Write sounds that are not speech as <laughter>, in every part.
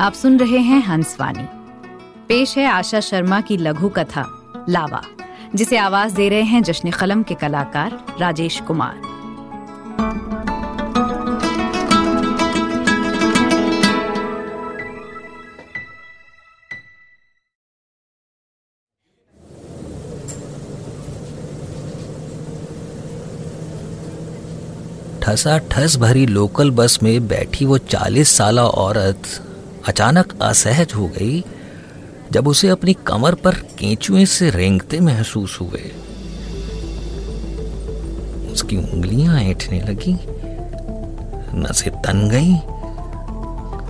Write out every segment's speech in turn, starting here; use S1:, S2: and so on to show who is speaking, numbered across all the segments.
S1: आप सुन रहे हैं हंसवाणी पेश है आशा शर्मा की लघु कथा, लावा, जिसे आवाज़ दे रहे हैं जश्न कलम के कलाकार राजेश कुमार।
S2: ठसा ठस भरी लोकल बस में बैठी वो चालीस साल औरत अचानक असहज हो गई, जब उसे अपनी कमर पर केंचुए से रेंगते महसूस हुए। उसकी उंगलियाँ ऐठने लगी, नसें तन गई,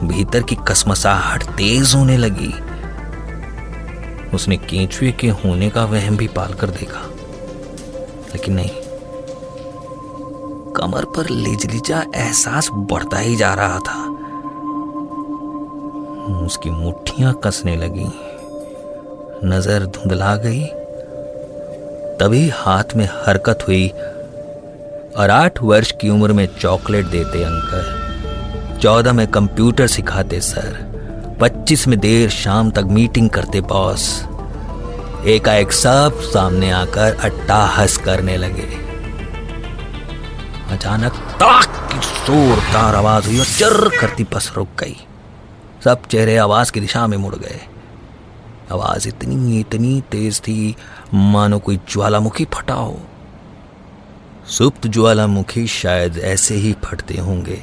S2: भीतर की कसमसाहट तेज होने लगी। उसने केंचुए के होने का वहम भी पाल कर देखा, लेकिन नहीं। कमर पर लिजलिजा एहसास बढ़ता ही जा रहा था। उसकी मुट्ठियाँ कसने लगी। नज़र धुंधला गई। तभी हाथ में हरकत हुई। और आठ वर्ष की उम्र में चॉकलेट देते अंकल। चौदह में कंप्यूटर सिखाते सर। पच्चीस में देर शाम तक मीटिंग करते बॉस। एकाएक सब सामने आकर अट्टाहस करने लगे। अचानक तड़ाक की जोरदार आवाज़ हुई और चर करती बस रुक गई। सब चेहरे आवाज़ की दिशा में मुड़ गए। आवाज़ इतनी इतनी तेज थी, मानो कोई ज्वालामुखी फटा हो। सुप्त ज्वालामुखी शायद ऐसे ही फटते होंगे।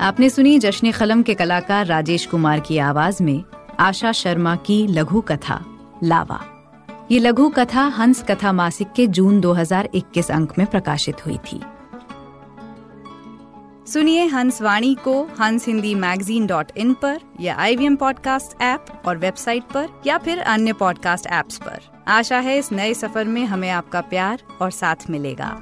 S1: आपने सुनी जश्न कलम के कलाकार राजेश कुमार की आवाज़ में आशा शर्मा की लघु कथा। लावा। ये लघु कथा हंस कथा मासिक के जून 2021 अंक में प्रकाशित हुई थी। सुनिए हंस वाणी को हंस हिंदी मैगजीन डॉट इन पर या आई वी पॉडकास्ट ऐप और वेबसाइट पर या फिर अन्य पॉडकास्ट ऐप्स पर। आशा है इस नए सफ़र में हमें आपका प्यार और साथ मिलेगा।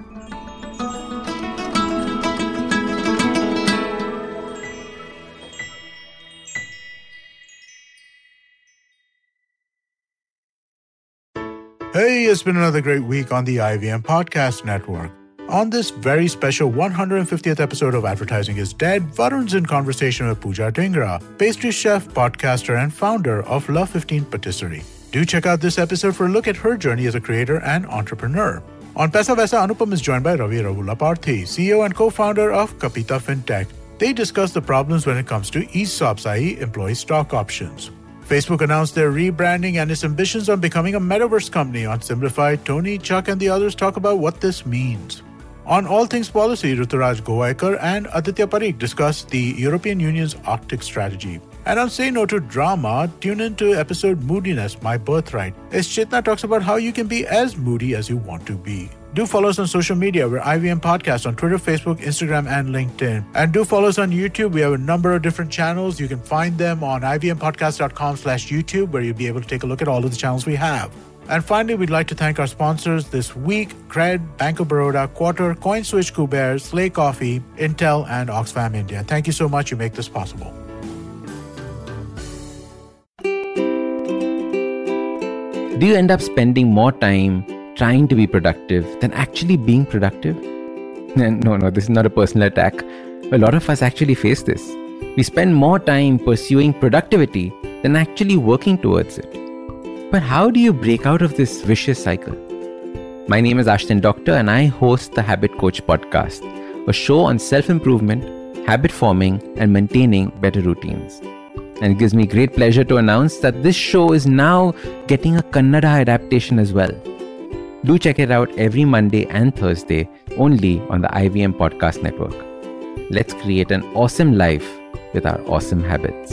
S3: Hey, it's been another great week on the IVM Podcast Network. On this very special 150th episode of Advertising is Dead, Varun's in conversation with Pooja Dhingra, pastry chef, podcaster, and founder of Love 15 Patisserie. Do check out this episode for a look at her journey as a creator and entrepreneur. On Pesa Vesa, Anupam is joined by Ravi Ravulaparthi, CEO and co-founder of Kapita FinTech. They discuss the problems when it comes to ESOPs, i.e. employee stock options. Facebook announced their rebranding and its ambitions on becoming a metaverse company. On Simplified, Tony, Chuck, and the others talk about what this means. On All Things Policy, Ruturaj Goaikar and Aditya Parikh discuss the European Union's Arctic strategy. And on Say No to Drama, tune in to episode Moodiness, My Birthright, as Chitna talks about how you can be as moody as you want to be. Do follow us on social media. We're IVM Podcast on Twitter, Facebook, Instagram, and LinkedIn. And do follow us on YouTube. We have a number of different channels. You can find them on ivmpodcast.com slash YouTube, where you'll be able to take a look at all of the channels we have. And finally, we'd like to thank our sponsors this week Cred, Bank of Baroda, Quarter, CoinSwitch, Kuber, Slay Coffee, Intel, and Oxfam India. Thank you so much. You make this possible.
S4: Do you end up spending more time trying to be productive than actually being productive? <laughs> No, no, this is not a personal attack. A lot of us actually face this. We spend more time pursuing productivity than actually working towards it. But how do you break out of this vicious cycle? My name is Ashton Doctor, and I host the Habit Coach podcast, a show on self improvement, habit forming, and maintaining better routines. And it gives me great pleasure to announce that this show is now getting a Kannada adaptation as well. Do check it out every Monday and Thursday only on the IVM Podcast Network. Let's create an awesome life with our awesome habits.